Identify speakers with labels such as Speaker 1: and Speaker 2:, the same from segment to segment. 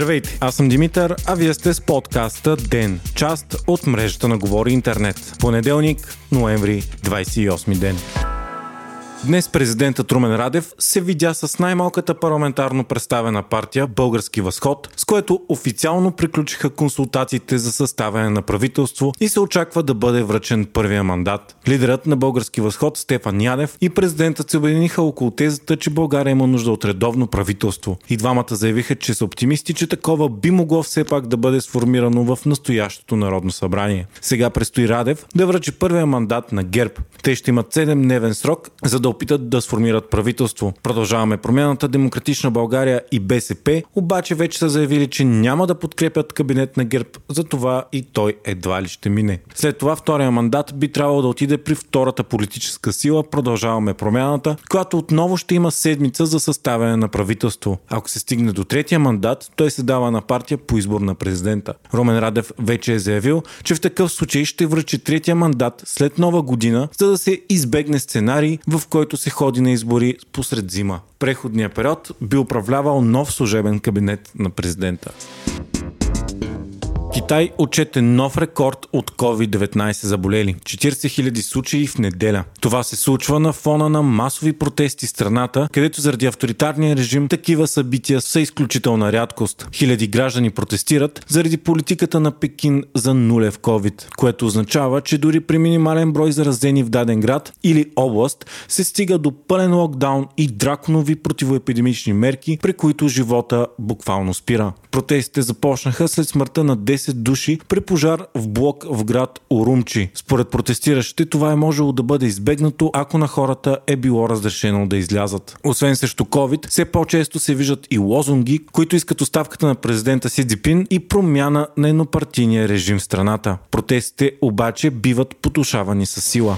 Speaker 1: Здравейте, аз съм Димитър, а вие сте с подкаста ДЕН, част от мрежата на Говори Интернет. Понеделник, ноември, 28 ден. Днес президентът Румен Радев се видя с най-малката парламентарно представена партия Български възход, с което официално приключиха консултациите за съставяне на правителство и се очаква да бъде връчен първия мандат. Лидерът на Български възход Стефан Янев и президентът се обединиха около тезата, че България има нужда от редовно правителство. И двамата заявиха, че са оптимисти, че такова би могло все пак да бъде сформирано в настоящото Народно събрание. Сега предстои Радев да връчи първия мандат на ГЕРБ. Те ще имат 7-дневен срок, за да опитат да сформират правителство. Продължаваме промяната Демократична България и БСП, обаче вече са заявили, че няма да подкрепят кабинет на ГЕРБ, затова и той едва ли ще мине. След това втория мандат би трябвало да отиде при втората политическа сила Продължаваме промяната, която отново ще има седмица за съставяне на правителство. Ако се стигне до третия мандат, той се дава на партия по избор на президента. Ромен Радев вече е заявил, че в такъв случай ще връчи третия мандат след нова година, за да се избегне сценарий, в който се ходи на избори посред зима. Преходния период би управлявал нов служебен кабинет на президента. Китай отчете нов рекорд от COVID-19 заболели. 40 000 случаи в неделя. Това се случва на фона на масови протести в страната, където заради авторитарния режим такива събития са изключителна рядкост. Хиляди граждани протестират заради политиката на Пекин за нулев COVID, което означава, че дори при минимален брой заразени в даден град или област се стига до пълен локдаун и драконови противоепидемични мерки, при които живота буквално спира. Протестите започнаха след смъртта на 10 10 души при пожар в блок в град Орумчи. Според протестиращите това е можело да бъде избегнато, ако на хората е било разрешено да излязат. Освен срещу COVID, все по-често се виждат и лозунги, които искат оставката на президента Си Цзипин и промяна на еднопартийния режим в страната. Протестите обаче биват потушавани с сила.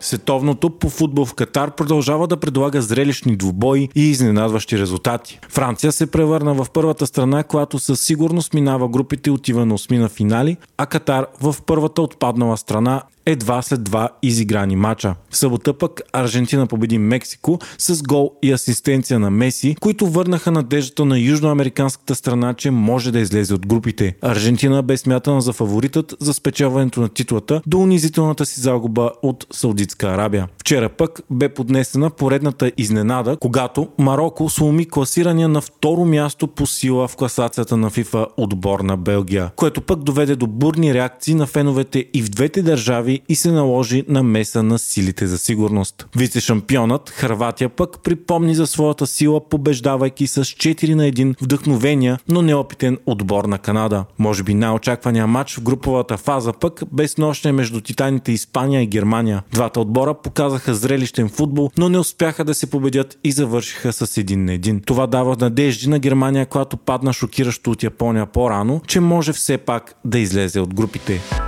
Speaker 1: Световното по футбол в Катар продължава да предлага зрелищни двубои и изненадващи резултати. Франция се превърна в първата страна, която със сигурност минава групите и отива на осмина финали, а Катар в първата отпаднала страна едва след два изиграни мача. В събота пък Аржентина победи Мексико с гол и асистенция на Меси, които върнаха надеждата на южноамериканската страна, че може да излезе от групите. Аржентина бе смятана за фаворитът за спечелването на титлата до унизителната си загуба от Саудитска Арабия. Вчера пък бе поднесена поредната изненада, когато Марокко сломи класирания на второ място по сила в класацията на FIFA отбор на Белгия, което пък доведе до бурни реакции на феновете и в двете държави и се наложи на меса на силите за сигурност. Вице-шампионът Харватия пък припомни за своята сила, побеждавайки с 4 на 1 вдъхновения, но неопитен отбор на Канада. Може би най-очаквания матч в груповата фаза пък без нощне между титаните Испания и Германия. Двата отбора показаха зрелищен футбол, но не успяха да се победят и завършиха с един на един. Това дава надежди на Германия, която падна шокиращо от Япония по-рано, че може все пак да излезе от групите.